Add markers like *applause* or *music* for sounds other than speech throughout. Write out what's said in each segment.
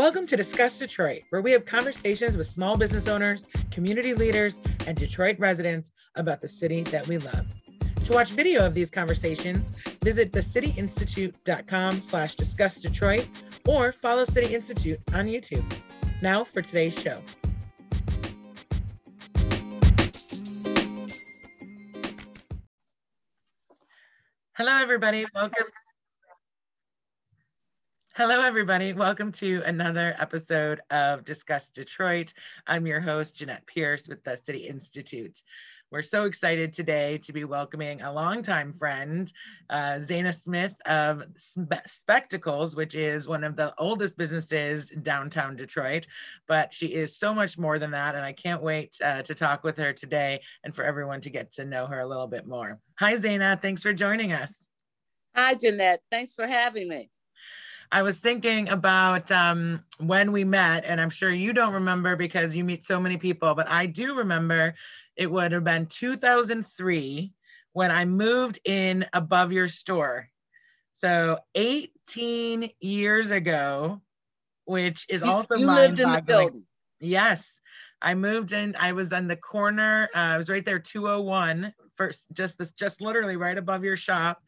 Welcome to Discuss Detroit, where we have conversations with small business owners, community leaders, and Detroit residents about the city that we love. To watch video of these conversations, visit thecityinstitute.com slash discuss Detroit or follow City Institute on YouTube. Now for today's show. Hello, everybody. Welcome. Hello, everybody. Welcome to another episode of Discuss Detroit. I'm your host, Jeanette Pierce with the City Institute. We're so excited today to be welcoming a longtime friend, uh, Zana Smith of Spe- Spectacles, which is one of the oldest businesses downtown Detroit. But she is so much more than that. And I can't wait uh, to talk with her today and for everyone to get to know her a little bit more. Hi, Zana. Thanks for joining us. Hi, Jeanette. Thanks for having me. I was thinking about um, when we met, and I'm sure you don't remember because you meet so many people, but I do remember it would have been 2003 when I moved in above your store. So 18 years ago, which is also you lived in the building. Yes, I moved in. I was on the corner. Uh, I was right there, 201, first, just this, just literally right above your shop.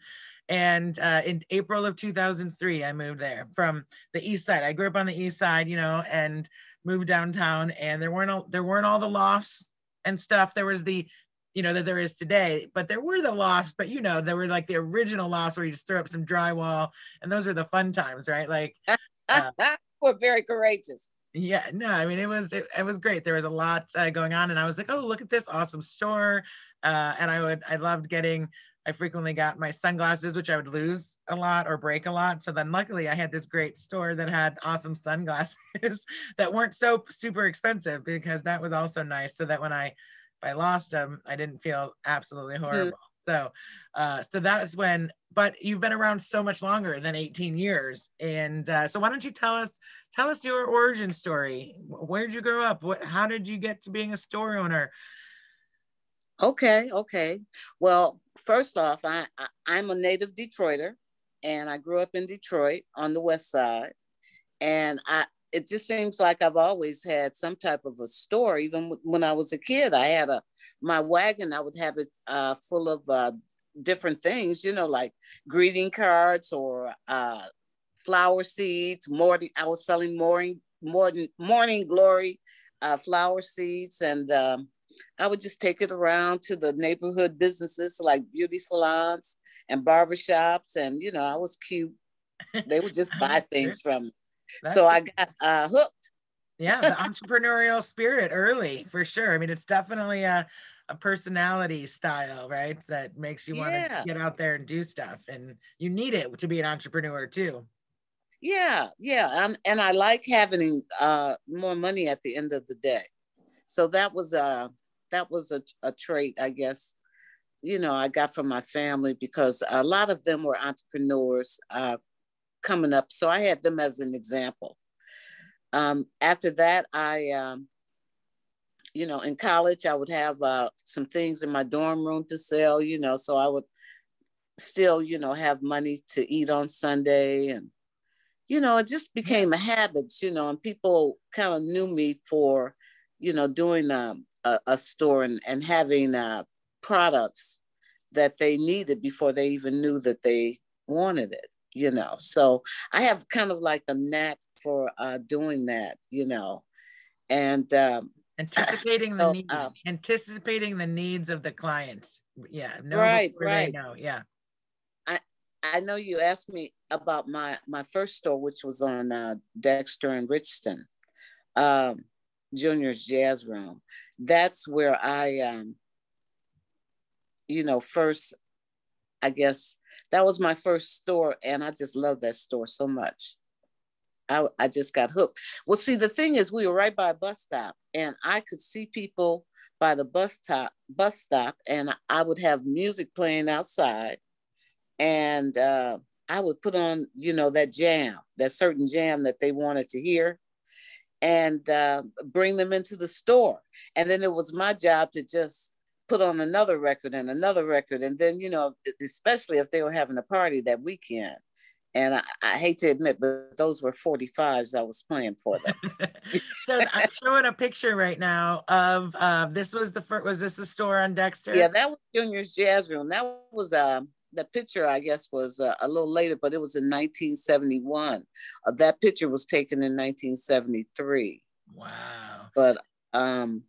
And uh, in April of 2003, I moved there from the east side. I grew up on the east side, you know, and moved downtown. And there weren't all, there weren't all the lofts and stuff. There was the, you know, that there is today, but there were the lofts, but you know, there were like the original lofts where you just throw up some drywall and those were the fun times, right? Like, *laughs* uh, we're very courageous. Yeah, no, I mean, it was, it, it was great. There was a lot uh, going on and I was like, oh, look at this awesome store. Uh, and I would, I loved getting, I frequently got my sunglasses, which I would lose a lot or break a lot. So then luckily I had this great store that had awesome sunglasses *laughs* that weren't so super expensive because that was also nice. So that when I, if I lost them, I didn't feel absolutely hmm. horrible. Mm. So, uh, so that's when, but you've been around so much longer than 18 years. And uh, so why don't you tell us, tell us your origin story. Where did you grow up? What, how did you get to being a store owner? Okay, okay. Well, first off, I, I am a native Detroiter, and I grew up in Detroit on the West Side, and I it just seems like I've always had some type of a store. Even when I was a kid, I had a my wagon. I would have it uh, full of uh, different things, you know, like greeting cards or uh, flower seeds. Morning, I was selling morning morning morning glory uh, flower seeds and. Um, I would just take it around to the neighborhood businesses like beauty salons and barbershops. And, you know, I was cute. They would just buy *laughs* things from me. so I got uh, hooked. yeah, the entrepreneurial spirit early for sure. I mean, it's definitely a, a personality style, right? That makes you want yeah. to get out there and do stuff. And you need it to be an entrepreneur too. Yeah, yeah. And, and I like having uh, more money at the end of the day. So that was uh that was a, a trait, I guess, you know, I got from my family because a lot of them were entrepreneurs uh, coming up. So I had them as an example. Um, after that, I, um, you know, in college, I would have uh, some things in my dorm room to sell, you know, so I would still, you know, have money to eat on Sunday. And, you know, it just became a habit, you know, and people kind of knew me for, you know, doing um, a, a store and, and having uh, products that they needed before they even knew that they wanted it you know? So i have kind of like a knack for uh, doing that you know? And um, *clears throat* anticipating the so, needs uh, anticipating the needs of the clients. Yeah no right right. no yeah. I i know you asked me about my my first store which was on uh, dexter and richton um, junior's jazz room that's where I, um, you know, first, I guess that was my first store, and I just love that store so much. I, I just got hooked. Well, see, the thing is, we were right by a bus stop, and I could see people by the bus stop, bus stop, and I would have music playing outside, and uh, I would put on, you know, that jam, that certain jam that they wanted to hear, and uh, bring them into the store. And then it was my job to just put on another record and another record. And then, you know, especially if they were having a party that weekend, and I, I, hate to admit, but those were 45s I was playing for them. *laughs* so I'm showing a picture right now of uh, this was the first, was this the store on Dexter? Yeah, that was Junior's Jazz Room. That was uh, the picture, I guess, was uh, a little later, but it was in 1971. Uh, that picture was taken in 1973. Wow. But um,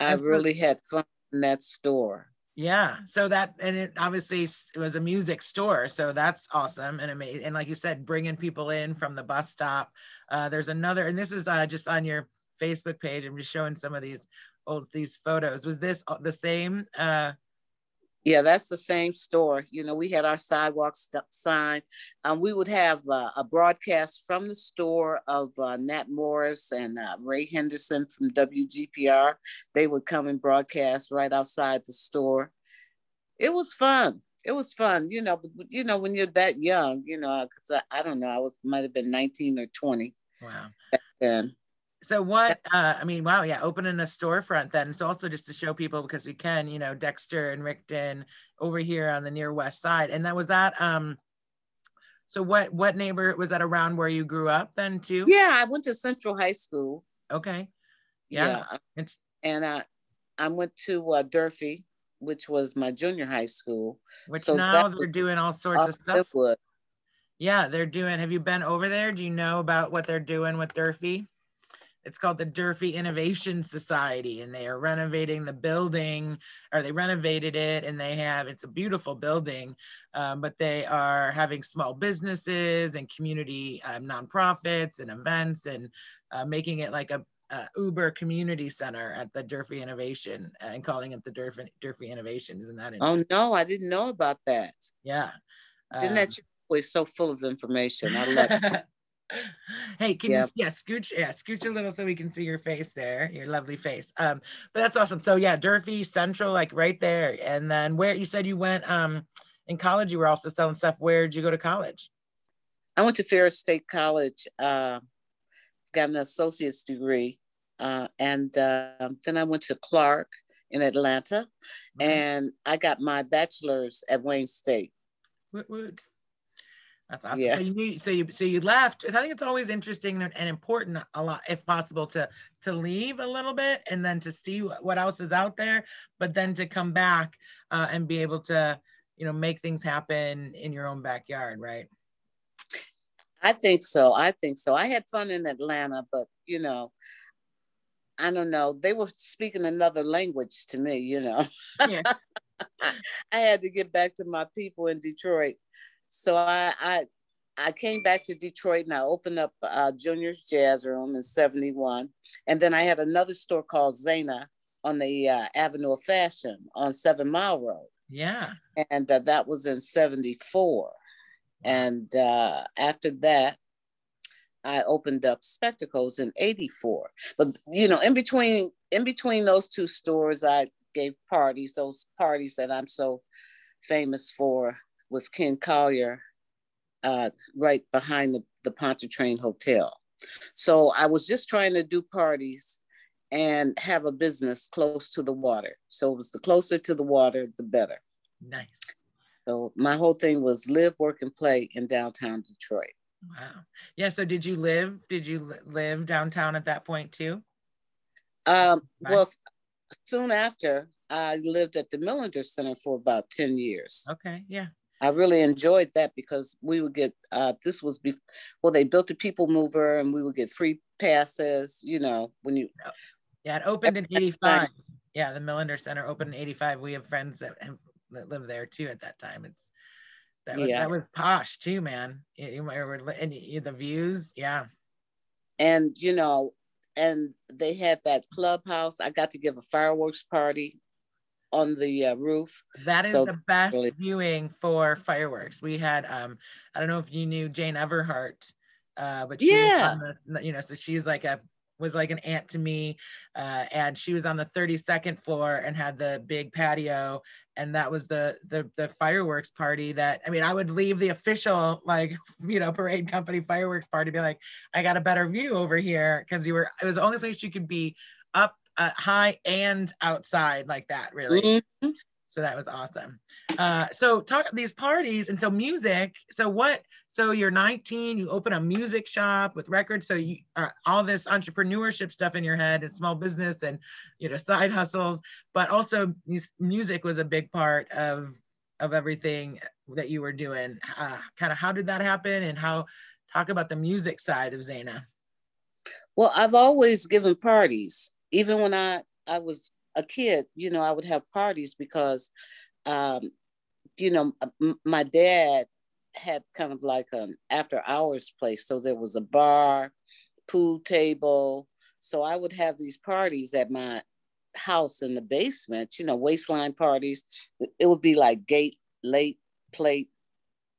I really had fun in that store. Yeah. So that and it obviously it was a music store, so that's awesome and amazing. And like you said, bringing people in from the bus stop. Uh, there's another, and this is uh, just on your Facebook page. I'm just showing some of these old these photos. Was this the same? Uh, yeah, that's the same store. You know, we had our sidewalk st- sign. Um, we would have uh, a broadcast from the store of uh, Nat Morris and uh, Ray Henderson from WGPR. They would come and broadcast right outside the store. It was fun. It was fun. You know, you know when you're that young. You know, because I, I, don't know, I was might have been 19 or 20. Wow. Back then. So what uh I mean, wow, yeah, opening a storefront then. It's also just to show people because we can, you know, Dexter and Richton over here on the near west side. And that was that um so what what neighbor was that around where you grew up then too? Yeah, I went to Central High School. Okay. Yeah. yeah. And I I went to uh, Durfee, which was my junior high school. Which so now they're doing all sorts of stuff. Yeah, they're doing. Have you been over there? Do you know about what they're doing with Durfee? It's called the Durfee Innovation Society, and they are renovating the building, or they renovated it, and they have it's a beautiful building, um, but they are having small businesses and community um, nonprofits and events, and uh, making it like a, a, Uber community center at the Durfee Innovation, and calling it the Durfee Durfee Innovation. Isn't that? Interesting? Oh no, I didn't know about that. Yeah. Didn't um, that always so full of information? I love it. *laughs* hey, can yep. you yeah scooch yeah scooch a little so we can see your face there, your lovely face. Um, but that's awesome. So yeah, Durfee Central, like right there. And then where you said you went um in college, you were also selling stuff. Where did you go to college? I went to Ferris State College. Uh, got an associate's degree, uh, and uh, then I went to Clark in Atlanta, mm-hmm. and I got my bachelor's at Wayne State. Woot, woot. That's awesome. Yeah. So you so you so you left. I think it's always interesting and important a lot, if possible, to to leave a little bit and then to see what else is out there, but then to come back uh, and be able to, you know, make things happen in your own backyard, right? I think so. I think so. I had fun in Atlanta, but you know, I don't know. They were speaking another language to me, you know. Yeah. *laughs* I had to get back to my people in Detroit so I, I I came back to Detroit and I opened up uh, Junior's Jazz Room in 71. And then I had another store called Zana on the uh, Avenue of Fashion on Seven Mile Road. Yeah. And uh, that was in 74. And uh, after that, I opened up Spectacles in 84. But, you know, in between, in between those two stores, I gave parties, those parties that I'm so famous for with Ken Collier uh, right behind the, the Pontchartrain Hotel. So I was just trying to do parties and have a business close to the water. So it was the closer to the water, the better. Nice. So my whole thing was live, work, and play in downtown Detroit. Wow. Yeah. So did you live? Did you live downtown at that point too? Um, well, soon after, I lived at the Millender Center for about 10 years. Okay. Yeah. I really enjoyed that because we would get uh, this was before well they built a people mover and we would get free passes you know when you yeah it opened in 85 yeah the Millender Center opened in 85 we have friends that have that live there too at that time. It's that was, yeah. that was posh too man. You, you, and the views yeah. And you know and they had that clubhouse. I got to give a fireworks party on the uh, roof. That is so the best really- viewing for fireworks. We had, um, I don't know if you knew Jane Everhart, uh, but yeah, the, you know, so she's like a was like an aunt to me, uh, and she was on the 32nd floor and had the big patio, and that was the the the fireworks party. That I mean, I would leave the official like *laughs* you know parade company fireworks party, be like, I got a better view over here because you were it was the only place you could be up uh, high and outside like that really mm-hmm. so that was awesome. Uh, so talk these parties and so music. So what? So you're 19, you open a music shop with records. So you uh, all this entrepreneurship stuff in your head and small business and you know side hustles, but also music was a big part of of everything that you were doing. Uh, kind of how did that happen and how talk about the music side of Zana? Well, I've always given parties, even when I I was a kid, you know, I would have parties because, um, you know, m- my dad had kind of like an after hours place. So there was a bar, pool table. So I would have these parties at my house in the basement, you know, waistline parties. It would be like gate, late, plate,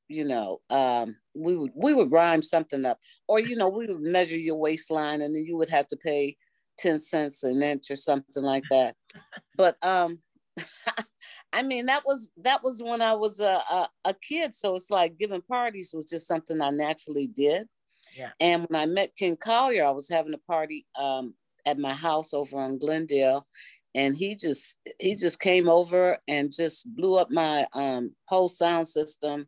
you know, um, we would we would rhyme something up, or you know, we would measure your waistline, and then you would have to pay 10 cents an inch or something like that. *laughs* But um *laughs* I mean that was that was when I was a, a, a kid. So it's like giving parties was just something I naturally did. Yeah. And when I met Ken Collier, I was having a party um, at my house over on Glendale. And he just he just came over and just blew up my um, whole sound system,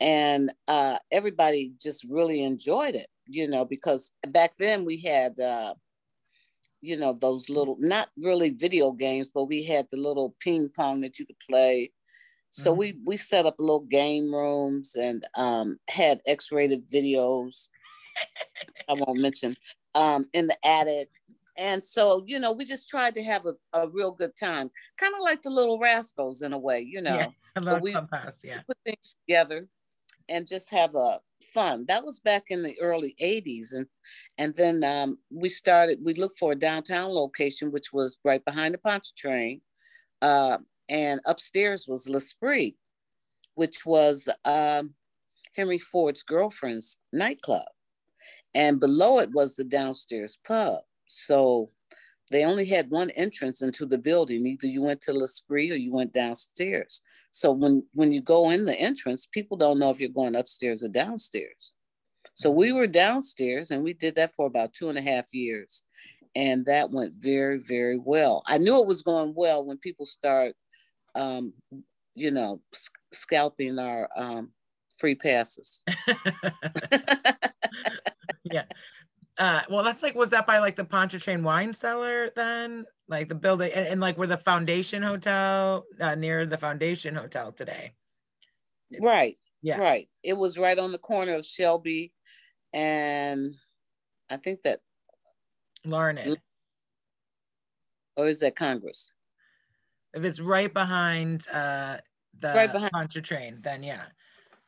and uh, everybody just really enjoyed it. You know, because back then we had uh, you know those little not really video games but we had the little ping pong that you could play. So mm-hmm. we we set up little game rooms and um, had x-rated videos. I won't mention um, in the attic. And so you know we just tried to have a, a real good time. Kind of like the little rascals in a way you know. Yeah, *laughs* we, yeah. put things together and just have a fun. That was back in the early 80s. And and then um, we started, we looked for a downtown location, which was right behind the Pontchartrain. Uh, and upstairs was L'Esprit, which was um, Henry Ford's girlfriend's nightclub. And below it was the downstairs pub. So they only had one entrance into the building. Either you went to L'Esprit or you went downstairs. So when when you go in the entrance, people don't know if you're going upstairs or downstairs. So we were downstairs and we did that for about two and a half years. And that went very, very well. I knew it was going well when people start, um, you know, scalping our um, free passes. *laughs* yeah. Uh, well, that's like, was that by like the Pontchartrain wine cellar then? Like the building and, and like where the Foundation Hotel uh, near the Foundation Hotel today. Right. Yeah. Right. It was right on the corner of Shelby and I think that Larned. Or is that Congress? If it's right behind uh the right behind Pontchartrain, then yeah.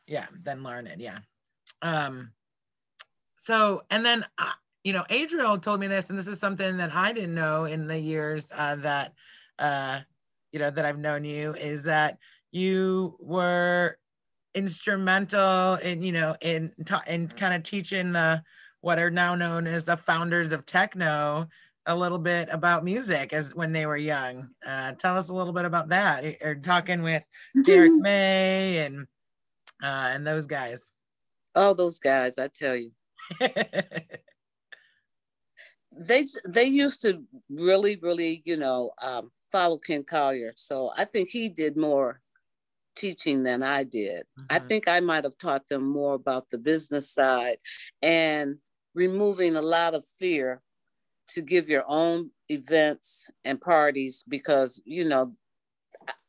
Yeah, then Larned, yeah. Um so and then uh, you know adriel told me this and this is something that i didn't know in the years uh, that uh, you know that i've known you is that you were instrumental in you know in in kind of teaching the what are now known as the founders of techno a little bit about music as when they were young. Uh, tell us a little bit about that or talking with derrick *laughs* may and uh, and those guys. Oh those guys i tell you *laughs* they they used to really really you know um, follow Ken Collier, so I think he did more teaching than I did. Mm-hmm. I think I might have taught them more about the business side and removing a lot of fear to give your own events and parties because you know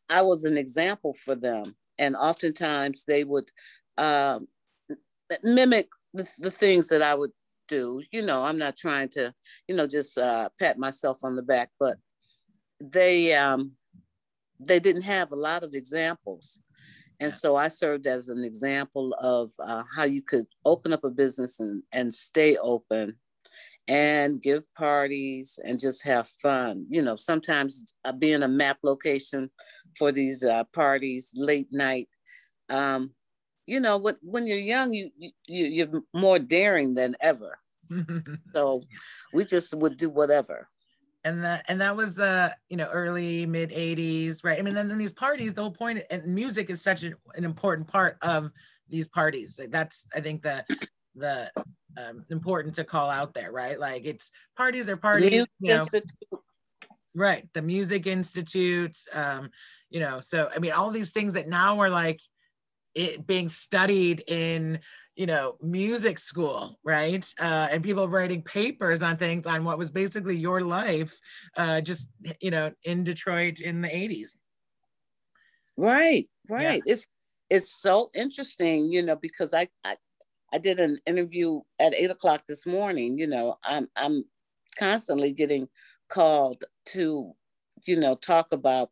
I was an example for them, and oftentimes they would um, mimic the, the things that I would do. You know, I'm not trying to, you know, just uh, pat myself on the back, but they um, they didn't have a lot of examples. And so I served as an example of uh, how you could open up a business and, and stay open and give parties and just have fun. You know, sometimes uh, being a map location for these uh, parties late night, um, you know, when, when you're young, you, you you're more daring than ever. *laughs* so we just would do whatever. And that and that was the you know early mid 80s, right? I mean, then, then these parties, the whole point and music is such an, an important part of these parties. Like that's I think the the um, important to call out there, right? Like it's parties are parties. you know. Right. The Music Institute. Um, you know, so I mean, all these things that now are like it being studied in you know music school right? Uh, and people writing papers on things on what was basically your life uh, just you know in detroit in the 80s right right. Yeah. it's it's so interesting you know because I, I i did an interview at eight o'clock this morning you know i'm i'm constantly getting called to you know talk about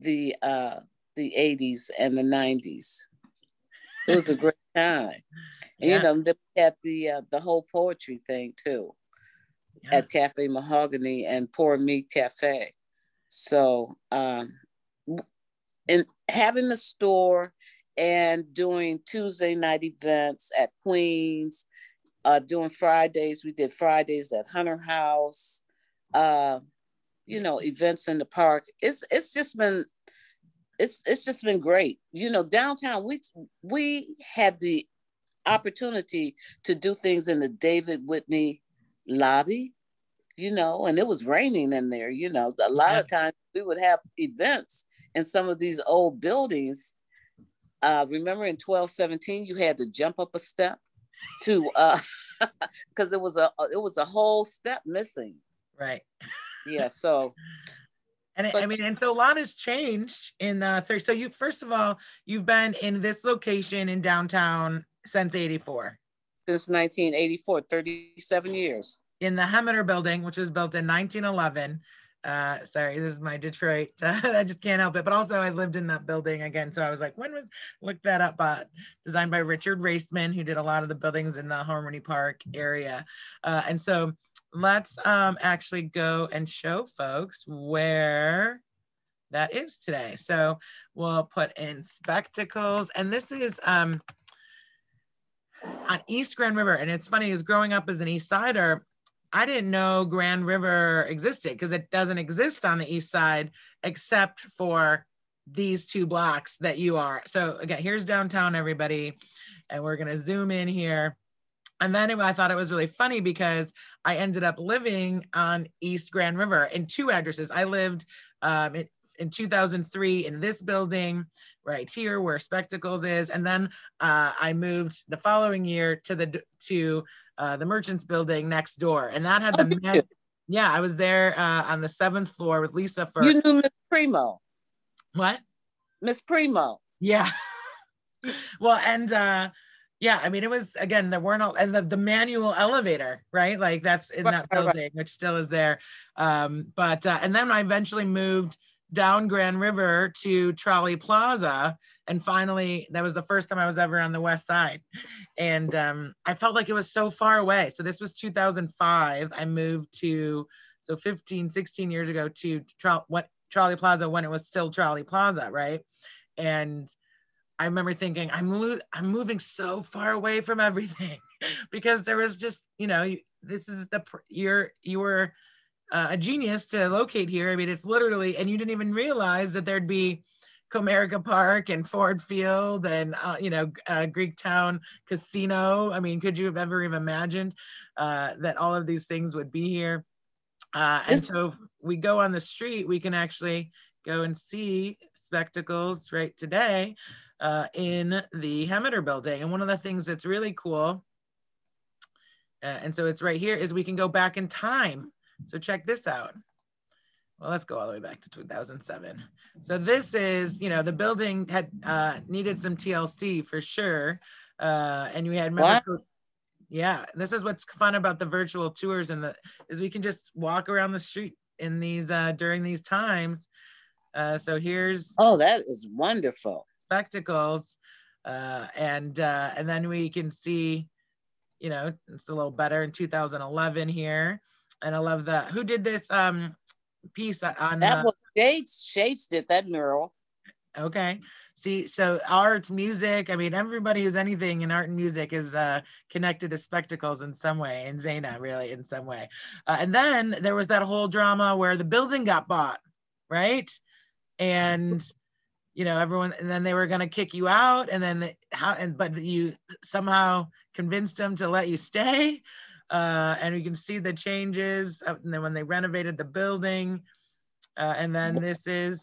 the uh the 80s and the 90s it was a great time. *laughs* And, yeah. You know, they had the uh, the whole poetry thing too yeah. at Cafe Mahogany and Poor Me Cafe. So, um, and having the store and doing Tuesday night events at Queens, uh, doing Fridays. We did Fridays at Hunter House. Uh, you know, events in the park. It's it's just been it's it's just been great. You know, downtown we we had the opportunity to do things in the David Whitney lobby, you know, and it was raining in there, you know. A lot yeah. of times we would have events in some of these old buildings. Uh, remember in 1217 you had to jump up a step to uh *laughs* because it was a it was a whole step missing. Right. Yeah, so and but, I mean, and so a lot has changed in uh, So you, first of all, you've been in this location in downtown since 84. Since 1984, 37 years. In the Hemmeter building, which was built in 1911. Uh, sorry, this is my Detroit. *laughs* I just can't help it. But also, I lived in that building again. So I was like, when was, look that up, uh, designed by Richard Raseman, who did a lot of the buildings in the Harmonie Park area. Uh, and so let's um, actually go and show folks where that is today. So we'll put in spectacles. And this is um, on East Grand River. And it's funny, is growing up as an East Sider, I didn't know Grand River existed because it doesn't exist on the East Side except for these two blocks that you are. So again, here's downtown, everybody. And we're gonna zoom in here. And then I thought it was really funny because I ended up living on East Grand River in two addresses. I lived um, in, in 2003 in this building right here where Spectacles is, and then uh, I moved the following year to the to uh, the Merchants Building next door, and that had the oh, yeah. I was there uh, on the seventh floor with Lisa for you knew Miss Primo. What? Miss Primo. Yeah. *laughs* well, and uh, yeah i mean it was again there weren't all and the, the manual elevator right like that's in that building right. which still is there um but uh, and then i eventually moved down grand river to trolley plaza and finally that was the first time i was ever on the west side. And um i felt like it was so far away. So this was 2005 i moved to so 15 16 years ago to what trolley plaza when it was still trolley plaza right? And I remember thinking, I'm lo- I'm moving so far away from everything. *laughs* Because there was just, you know, this is the you're you were uh, a genius to locate here. I mean, it's literally, and you didn't even realize that there'd be Comerica Park and Ford Field and uh, you know uh, Greektown Casino. I mean, could you have ever even imagined uh, that all of these things would be here? Uh, and so we go on the street, we can actually go and see spectacles right today uh, in the Hemmeter building. And one of the things that's really cool, uh, and so it's right here, is we can go back in time. So check this out. Well, let's go all the way back to 2007. So this is, you know, the building had uh, needed some TLC for sure. Uh, and we had, What? yeah, this is what's fun about the virtual tours and the, is we can just walk around the street in these, uh, during these times. Uh, so here's. Oh, that is wonderful spectacles. Uh, and uh, and then we can see, you know, it's a little better in 2011 here. And I love that. who did this um, piece on that uh, was Shades. Shades did that mural. Okay. See, so art, music, I mean, everybody who's anything in art and music is uh, connected to spectacles in some way, and Zana really in some way. Uh, and then there was that whole drama where the building got bought, right? And you know everyone and then they were going to kick you out and then the, how and but you somehow convinced them to let you stay uh, and you can see the changes and then when they renovated the building Uh, and then this is,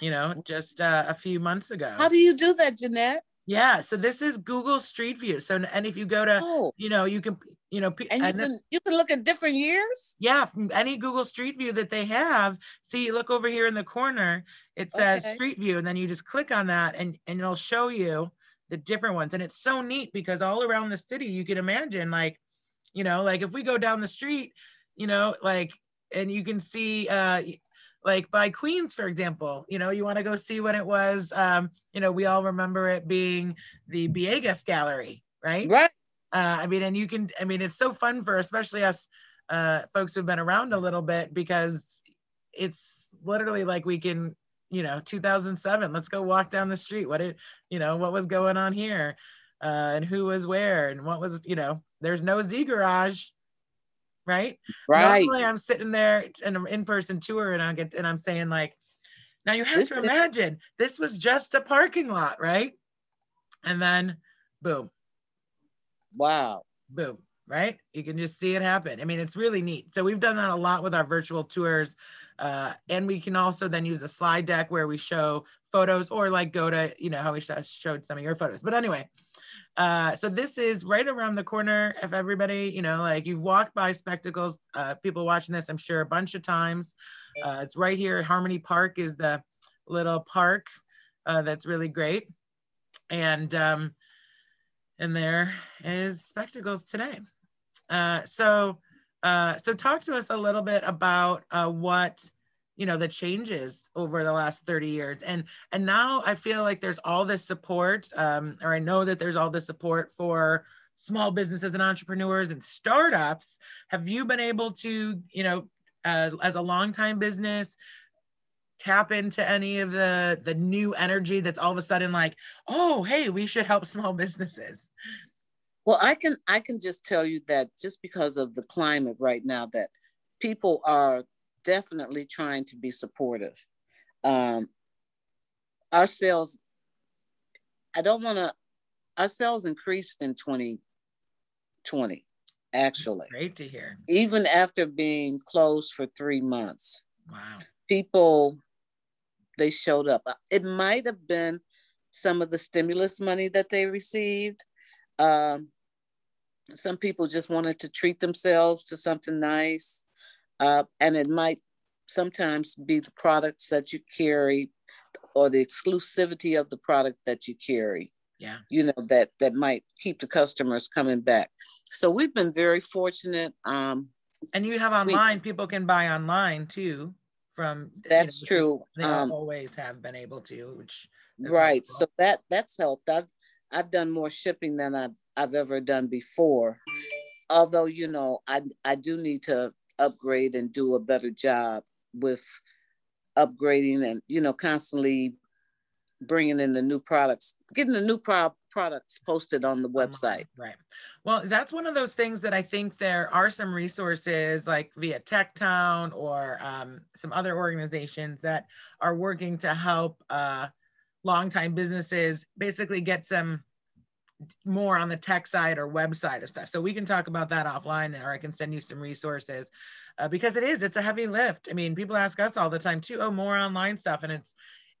you know, just uh, a few months ago. How do you do that, Jeanette? Yeah, so this is Google Street View. So, and if you go to, Oh, you know, you can, you know, and you and can you can look at different years. yeah, from any Google Street View that they have, see, look over here in the corner, it says Okay. Street View, and then you just click on that and, and it'll show you the different ones. And it's so neat because all around the city, you can imagine like, you know, like if we go down the street, you know, like, and you can see, uh, like by Queens, for example, you know, you want to go see when it was, um, you know, we all remember it being the Viegas Gallery, right? Right. Uh, I mean, and you can, I mean, it's so fun for especially us uh, folks who've been around a little bit because it's literally like we can, you know, 2007, let's go walk down the street. What it, you know, what was going on here uh, and who was where and what was, you know, there's no Z Garage, right? Right. Normally I'm sitting there in an in-person tour and I get, and I'm saying like, now you have This to imagine this was just a parking lot, right? And then boom, Wow. boom, right? You can just see it happen. I mean, it's really neat. So we've done that a lot with our virtual tours. Uh, and we can also then use the slide deck where we show photos or like go to, you know, how we showed some of your photos. But anyway, uh, so this is right around the corner. If everybody, you know, like you've walked by Spectacles, uh, people watching this, I'm sure a bunch of times. Uh, it's right here at Harmonie Park is the little park uh, that's really great. And um, and there is Spectacles today. Uh, so uh, so talk to us a little bit about uh, what you know the changes over the last 30 years. And and now i feel like there's all this support um, or i know that there's all this support for small businesses and entrepreneurs and startups. Have you been able to you know uh, as a longtime business tap into any of the the new energy that's all of a sudden like oh hey we should help small businesses Well, I can I can just tell you that just because of the climate right now, that people are definitely trying to be supportive. Um, our sales, I don't want to. Our sales increased in 2020, actually, great to hear even after being closed for three months. wow People, they showed up. It might have been some of the stimulus money that they received. Um, some people just wanted to treat themselves to something nice. Uh, and it might sometimes be the products that you carry or the exclusivity of the product that you carry yeah you know that that might keep the customers coming back so we've been very fortunate um And you have online, people can buy online too from. you that's know, true They um always have been able to, which. right helpful. so that that's helped i've i've done more shipping than i've i've ever done before although you know i i do need to upgrade and do a better job with upgrading and you know constantly bringing in the new products getting the new pro- products posted on the website Right. Well, that's one of those things that I think there are some resources like via TechTown or um, some other organizations that are working to help uh, longtime businesses basically get some more on the tech side or website of stuff. So we can talk about that offline or I can send you some resources uh, because it is, it's a heavy lift. I mean, people ask us all the time too, oh, more online stuff. And it's,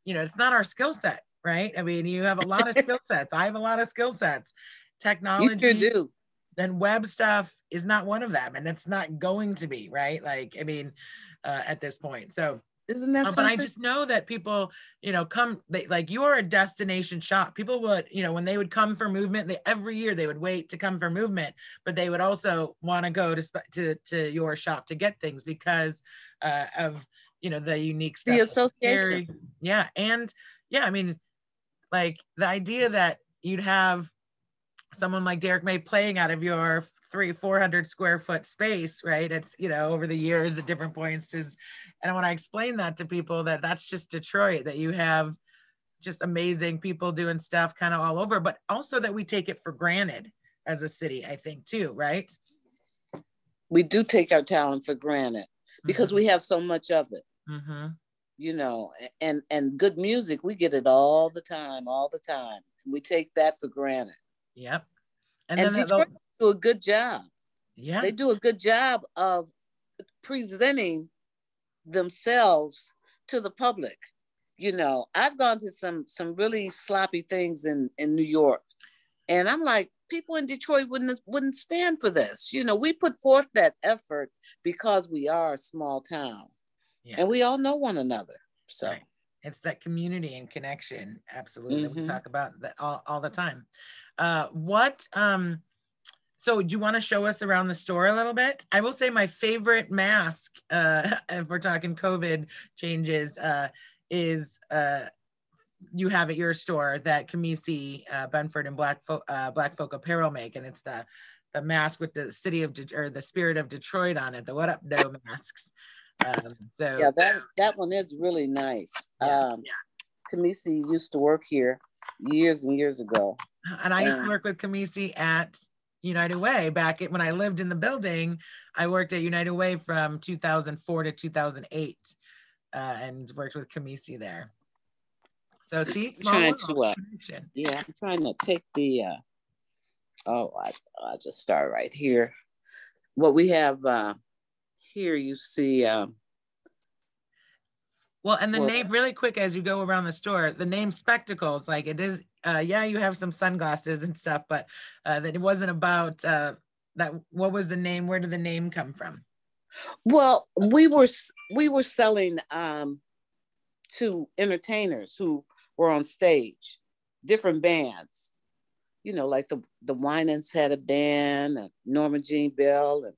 you know, it's not our skill set, right? I mean, you have a lot of *laughs* skill sets. I have a lot of skill sets. you Technology, sure do then web stuff is not one of them. And it's not going to be, right? Like, I mean, uh, at this point. So, isn't that uh, but I just know that people, you know, come they, like you are a destination shop. People would, you know, when they would come for movement, they every year they would wait to come for movement, but they would also want to go to to to your shop to get things because uh, of you know the unique stuff. the association carry. Yeah, and yeah, I mean, like the idea that you'd have someone like Derrick May playing out of your three, 400 square foot space, right? It's, you know, over the years at different points is, and when I explain that to people that that's just Detroit, that you have just amazing people doing stuff kind of all over, but also that we take it for granted as a city, I think too, right? we do take our talent for granted because we have so much of it hmm you know and and good music we get it all the time all the time we take that for granted Yep. And, and, then detroit the, do a good job yeah, they do a good job of presenting themselves to the public. You know, I've gone to some some really sloppy things in in New York, and I'm like, people in Detroit wouldn't wouldn't stand for this. You know, we put forth that effort because we are a small town, yeah. and we all know one another. So. Right. It's that community and connection. Absolutely. Mm-hmm. We talk about that all, all the time. Uh, what um so do you want to show us around the store a little bit? I will say my favorite mask, uh, *laughs* if we're talking COVID changes, uh, is uh, you have at your store that Camisi, uh, Benford, and Black Folk, uh, Black Folk Apparel make, and it's the the mask with the city of De- or the spirit of Detroit on it. The What Up no *laughs* masks. Um, so yeah, that that one is really nice. Yeah, um, yeah. Camisi used to work here years and years ago, and I used to work with Camisi at United Way back when I lived in the building. I worked at United Way from 2004 to 2008 uh, and worked with Kamisi there. So see, trying to, uh, yeah, I'm trying to take the, uh, oh, I, I'll just start right here. What we have uh, here, you see, um, well, and the well, name, really quick, as you go around the store, the name Spectacles, like it is, uh, yeah, you have some sunglasses and stuff, but uh, that it wasn't about uh, that. What was the name? Where did the name come from? Well, we were we were selling um, to entertainers who were on stage, different bands. You know, like the the Winans had a band, Norma Jean Bell, and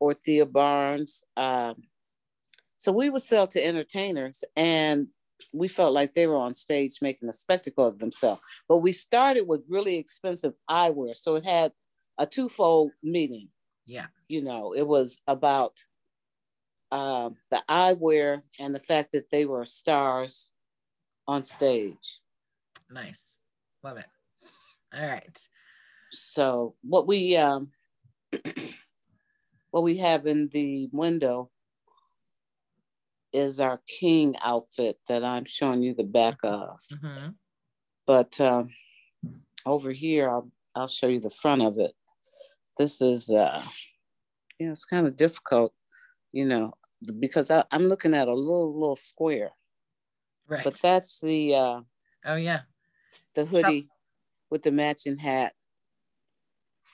Ortheia Barnes. Um, so we would sell to entertainers and we felt like they were on stage making a spectacle of themselves. But we started with really expensive eyewear. So it had a twofold meaning. Yeah. You know, it was about uh, the eyewear and the fact that they were stars on stage. Nice. Love it. All right. So what we um *clears throat* what we have in the window is our king outfit that I'm showing you the back of. Mm-hmm. But um, over here, I'll, I'll show you the front of it. This is, uh, you know, it's kind of difficult, you know, because I, am looking at a little, little square. Right. But that's the, uh, oh, yeah. The hoodie with the matching hat.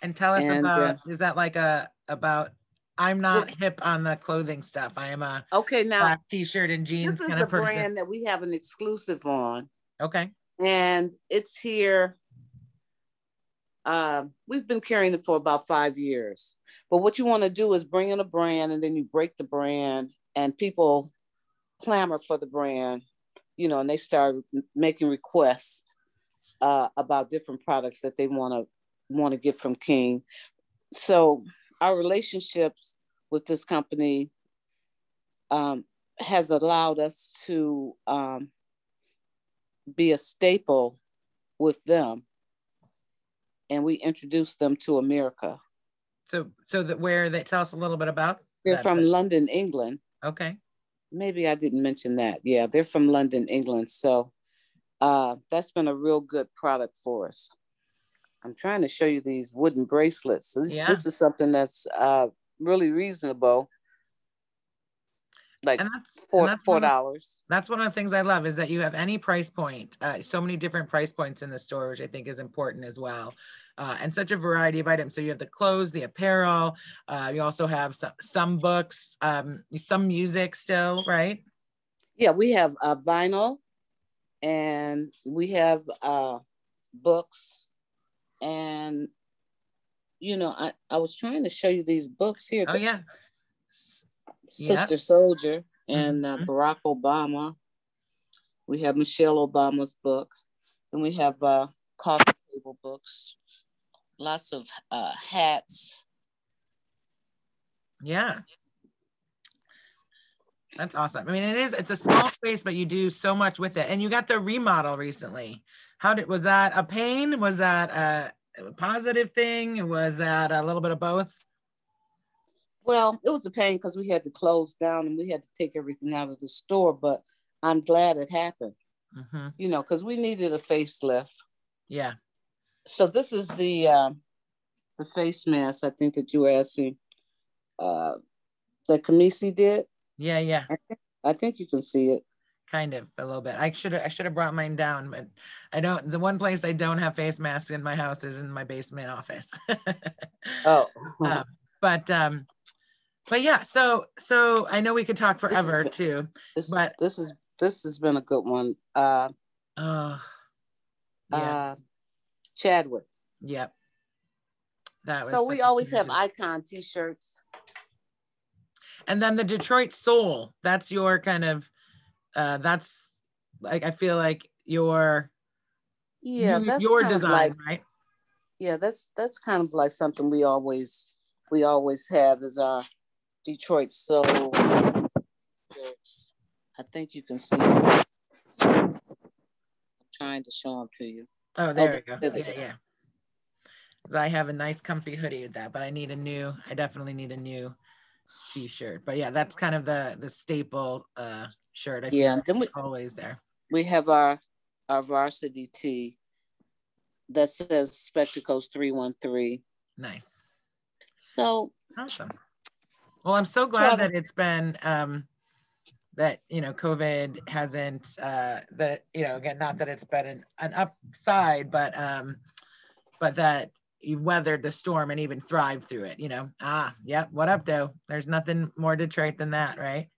And tell us and, about, uh, is that like a, about I'm not hip on the clothing stuff. I am a okay now black t-shirt and jeans. This is a brand that we have an exclusive on. Okay. And it's here. Uh, we've been carrying it for about five years. But what you want to do is bring in a brand and then you break the brand and people clamor for the brand, you know, and they start making requests uh, about different products that they want to want to get from King. So our relationships with this company um, has allowed us to um, be a staple with them. And we introduced them to america. So so that where they tell us a little bit about they're from london england. Okay. Maybe i didn't mention that. Yeah they're from london england. So uh, that's been a real good product for us I'm trying to show you these wooden bracelets. This, yeah. this is something that's uh, really reasonable. Like and that's, four and that's four dollars. That's one of the things I love is that you have any price point. Uh, so many different price points in the store, which I think is important as well. Uh, and such a variety of items. So you have the clothes, the apparel. Uh, you also have some, some books, um, some music still, right? Yeah, we have uh, vinyl, and we have uh, books and you know i i was trying to show you these books here oh yeah. Sister yep. soldier and uh, mm-hmm. barack obama. We have michelle obama's book. And we have uh coffee table books. Lots of uh hats. Yeah that's awesome. I mean, it is, it's a small space, but you do so much with it. And you got the remodel recently. How did, was that a pain? Was that a positive thing? Was that a little bit of both? Well, it was a pain because we had to close down and we had to take everything out of the store, but I'm glad it happened. Mm-hmm. You know, because we needed a facelift. Yeah. So this is the uh, the face mask I think that you were asking uh, that Camisi did. Yeah, yeah. I think, I think you can see it. Kind of a little bit. I should have I should have brought mine down, but I don't. The one place I don't have face masks in my house is in my basement office. *laughs* Oh, um, but um, but yeah. So so I know we could talk forever This is- too. this, but- this is this has been a good one. Uh, Oh, yeah. uh, Chadwick. Yep. That was So we always have icon T-shirts. And then the Detroit Soul. That's your kind of uh that's like I feel like your Yeah, you- that's your design, like right? yeah, that's that's kind of like something we always we always have is our Detroit Soul. I think you can see. them. I'm trying to show them to you. Oh, there we there go. they Yeah, go. yeah. I have a nice comfy hoodie with that, but I need a new, I definitely need a new t-shirt. But yeah, that's kind of the the staple uh shirt. I Yeah, then we always there. we have our our varsity tee that says Spectacles three one three. Nice. So Awesome. Well, I'm so glad So- that it's been um that you know COVID hasn't uh that you know again not that it's been an, an upside, but um but that you've weathered the storm and even thrived through it, you know. Ah, yep, what up, Doe? There's nothing more Detroit than that, right?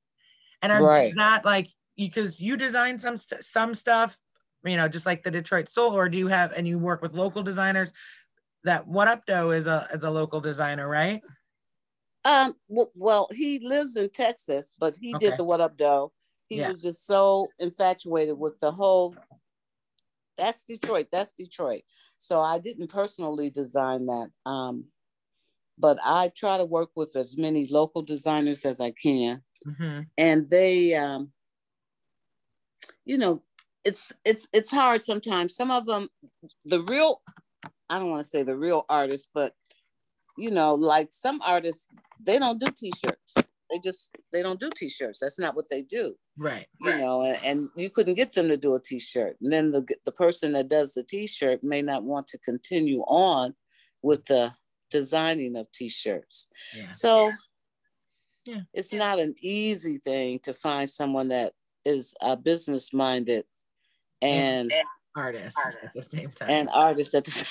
And are Right. that like because you design some st- some stuff, you know, just like the Detroit Soul, or do you have and you work with local designers? That what up, Doe, is a is a local designer, right? Um, w- well, he lives in Texas, but he Okay. did the What Up Doe. He Yeah. was just so infatuated with the whole. That's Detroit. That's Detroit. So I didn't personally design that, um, but I try to work with as many local designers as I can, hmm and they, um, you know, it's it's it's hard sometimes. Some of them, the real, I don't want to say the real artists, but you know, like some artists, they don't do t-shirts. They just they don't do t-shirts. That's not what they do. Right. You know, and, and you couldn't get them to do a t-shirt. And then the the person that does the t-shirt may not want to continue on with the designing of t-shirts. Yeah. So Yeah. it's not an easy thing to find someone that is a business minded and Artist at the same time. and artist at the *laughs* same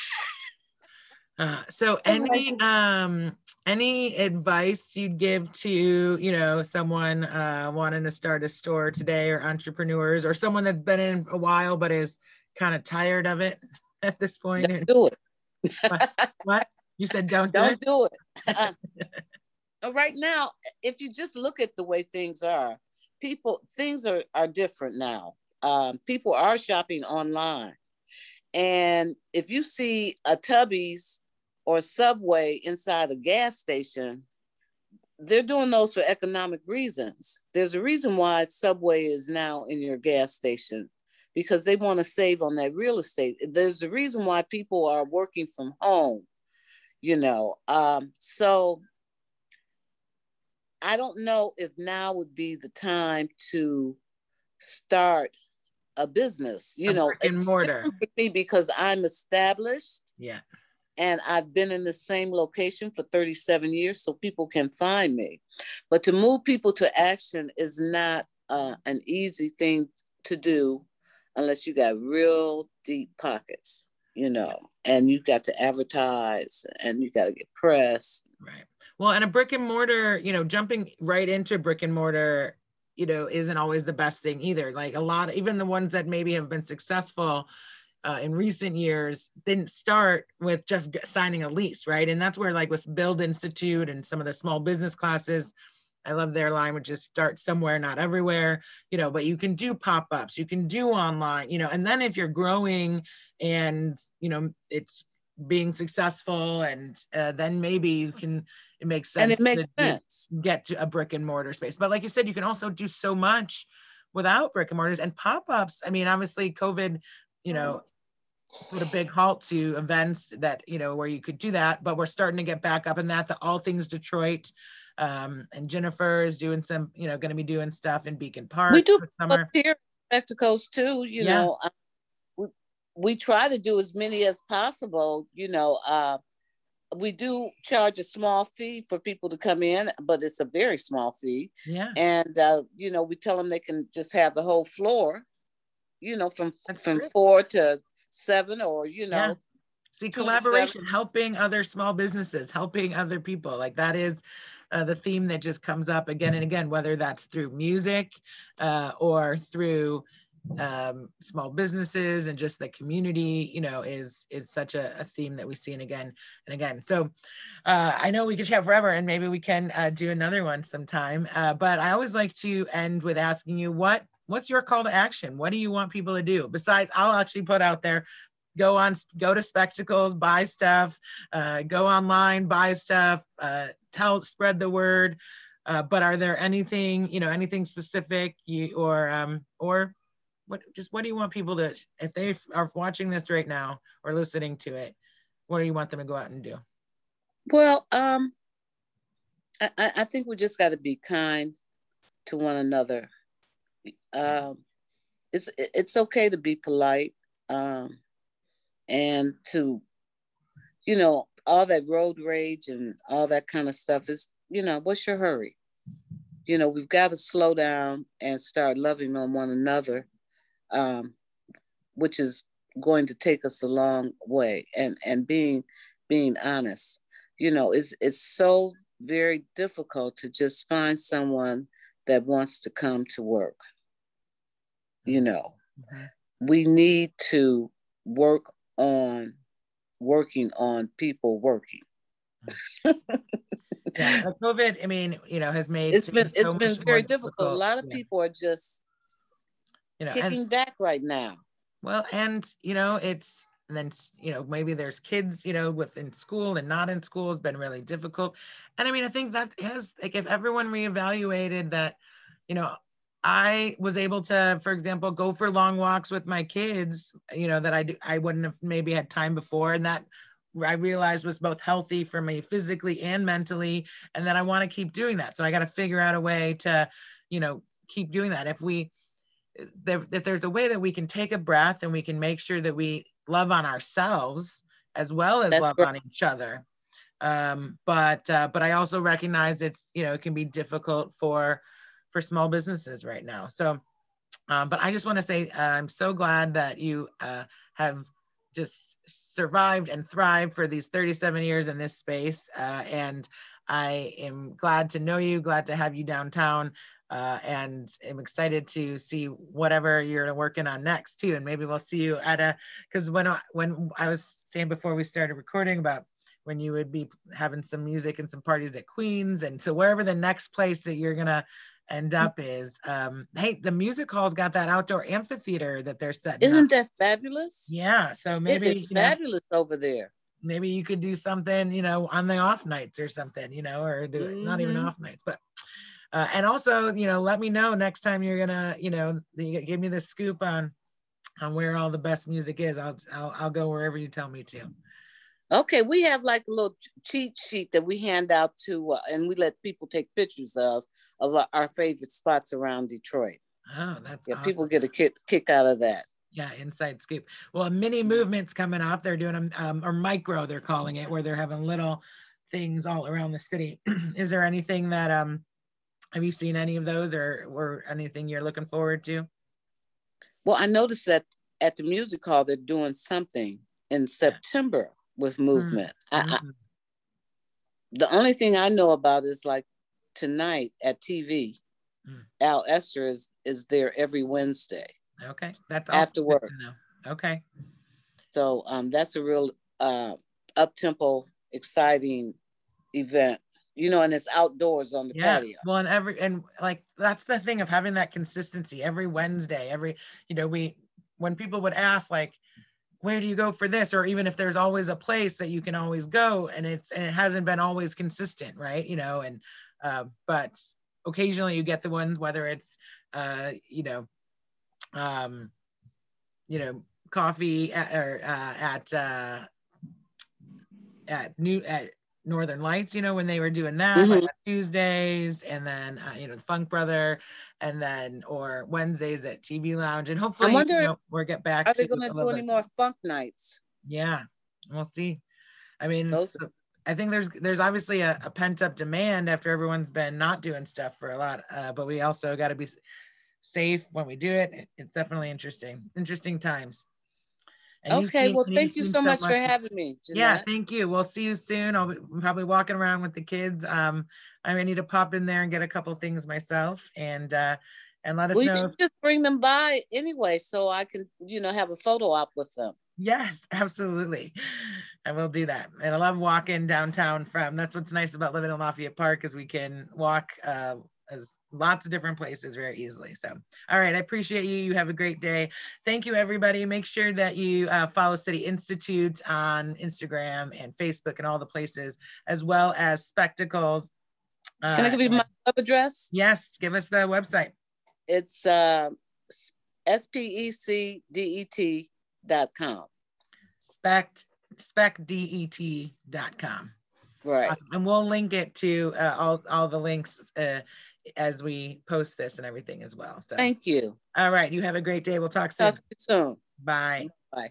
Uh, so any um any advice you'd give to you know someone uh wanting to start a store today or entrepreneurs or someone that's been in a while but is kind of tired of it *laughs* at this point? Don't do it. what? You said don't do Don't it? do it. *laughs* Uh, right now, if you just look at the way things are, people things are are different now. Um, people are shopping online, and if you see a Tubby's or Subway inside a gas station, they're doing those for economic reasons. There's a reason why Subway is now in your gas station because they want to save on that real estate. There's a reason why people are working from home, you know. Um, so I don't know if now would be the time to start a business, you A know, and mortar. because I'm established yeah and I've been in the same location for 37 years, so people can find me. But to move people to action is not uh, an easy thing to do unless you got real deep pockets, you know, and you got to advertise and you got to get press. right well and a brick and mortar you know jumping right into brick and mortar you know isn't always the best thing either like a lot even the ones that maybe have been successful uh, in recent years didn't start with just signing a lease right and that's where like with build institute and some of the small business classes i love their line which is start somewhere not everywhere you know but you can do pop-ups you can do online you know and then if you're growing and you know it's being successful and uh, then maybe you can it makes sense And it makes to sense. get to a brick and mortar space. But like you said, you can also do so much without brick and mortars and pop-ups. I mean, obviously COVID, you know, put a big halt to events that, you know, where you could do that, but we're starting to get back up in that, the all things Detroit. Um, and Jennifer is doing some, you know, going to be doing stuff in Beacon Park. We do summer. volunteer spectacles too, you Yeah. know. uh, We, we try to do as many as possible, you know. Uh, we do charge a small fee for people to come in, but it's a very small fee. Yeah. And uh, you know, we tell them they can just have the whole floor, you know, from That's from great. four to seven, or you know, Yeah. See, collaboration, helping other small businesses, helping other people. Like that is uh, the theme that just comes up again and again, whether that's through music uh, or through um, small businesses and just the community, you know, is is such a, a theme that we see and again and again. So uh, I know we could chat forever and maybe we can uh, do another one sometime. Uh, but I always like to end with asking you what what's your call to action? What do you want people to do? Besides, I'll actually put out there go on go to spectacles buy stuff uh, go online buy stuff uh, tell spread the word uh, but are there anything you know anything specific you or um or what just what do you want people to if they are watching this right now or listening to it what do you want them to go out and do well, um, I, I I think we just got to be kind to one another. Um, it's it's okay to be polite, um, and to, you know, all that road rage and all that kind of stuff is, you know, what's your hurry? You know, we've got to slow down and start loving on one another, um, which is going to take us a long way. And and being being honest, you know, it's it's so very difficult to just find someone that wants to come to work. You know, mm-hmm. we need to work on working on people working. *laughs* yeah covid i mean you know has made It's been things so it's been very more difficult. A lot of Yeah. people are just you know kicking and, back right now. well and you know it's and then you know maybe there's kids you know within school and not in school has been really difficult and i mean i think that has like if everyone reevaluated that you know i was able to for example go for long walks with my kids you know that i do, i wouldn't have maybe had time before and that i realized was both healthy for me physically and mentally and then i want to keep doing that so i got to figure out a way to you know keep doing that if we there, if there's a way that we can take a breath and we can make sure that we love on ourselves as well as That's love right. on each other um, but uh, but i also recognize it's you know it can be difficult for for small businesses right now so um, but i just want to say uh, i'm so glad that you uh, have just survived and thrived for these 37 years in this space uh, and i am glad to know you glad to have you downtown uh, and I'm excited to see whatever you're working on next too. And maybe we'll see you at a because when I, when I was saying before we started recording about when you would be having some music and some parties at Queens, and so wherever the next place that you're gonna end up is. Um, hey, the music hall's got that outdoor amphitheater that they're setting. Isn't up. that fabulous? Yeah, so maybe it's you know, fabulous over there. maybe you could do something, you know, on the off nights or something, you know, or do it not even Mhm. off nights, but uh, and also, you know, let me know next time you're gonna, you know, give me the scoop on on where all the best music is. I'll I'll, I'll go wherever you tell me to. Okay, we have like a little cheat sheet that we hand out to, uh, and we let people take pictures of of our, our favorite spots around Detroit. Oh, that's Yeah, awesome. people get a kick kick out of that. Yeah, inside scoop. Well, a mini movements coming up. They're doing a um, or micro, they're calling it, where they're having little things all around the city. *clears throat* is there anything that um have you seen any of those or or anything you're looking forward to? Well, I noticed that at the music hall they're doing something in September with movement. I, I, Mhm. the only thing I know about is like tonight at TV. Mm. Al Ester is is there every Wednesday. Okay, that's After work. Okay, So um, that's a real uh, up tempo, exciting event. You know, and it's outdoors on the yeah. patio. Well, and every and like that's the thing of having that consistency every Wednesday. Every you know we when people would ask like where do you go for this? Or even if there's always a place that you can always go and it's and it hasn't been always consistent right? You know and uh, but occasionally you get the ones whether it's uh you know um you know coffee at, or uh, at uh at new at northern lights you know when they were doing that like Mhm. on tuesdays and then uh, you know the funk brother and then or wednesdays at tv lounge and hopefully you know, we'll get back Are they going to do any bit- more funk nights? yeah, we'll see. I mean, Those- I think there's there's obviously a, a pent up demand after everyone's been not doing stuff for a lot, uh, but we also got to be safe when we do it. It's definitely interesting, interesting times. Okay, well, thank you so much, much, for having me. Jeanette. Yeah, thank you. We'll see you soon. I'll be probably walking around with the kids. Um, I need to pop in there and get a couple things myself, and uh, and let us well, know. Just bring them by anyway, so I can, you know, have a photo op with them. Yes, *laughs* absolutely. I will do that. And I love walking downtown from. That's what's nice about living in Lafayette Park is we can walk uh, as lots of different places very easily. So, all right, I appreciate you. You have a great day. Thank you, everybody. Make sure that you uh, follow City Institute on Instagram and Facebook and all the places, as well as Spectacles. Uh, Can I give you my web address? Yes, give us the website. It's uh, S P E C D E T dot com. Spec specdet dot com. Right. Awesome. And we'll link it to uh, all, all the links uh, as we post this and everything as well. So thank you. All right. You have a great day. We'll talk soon. Talk soon. Bye. Bye.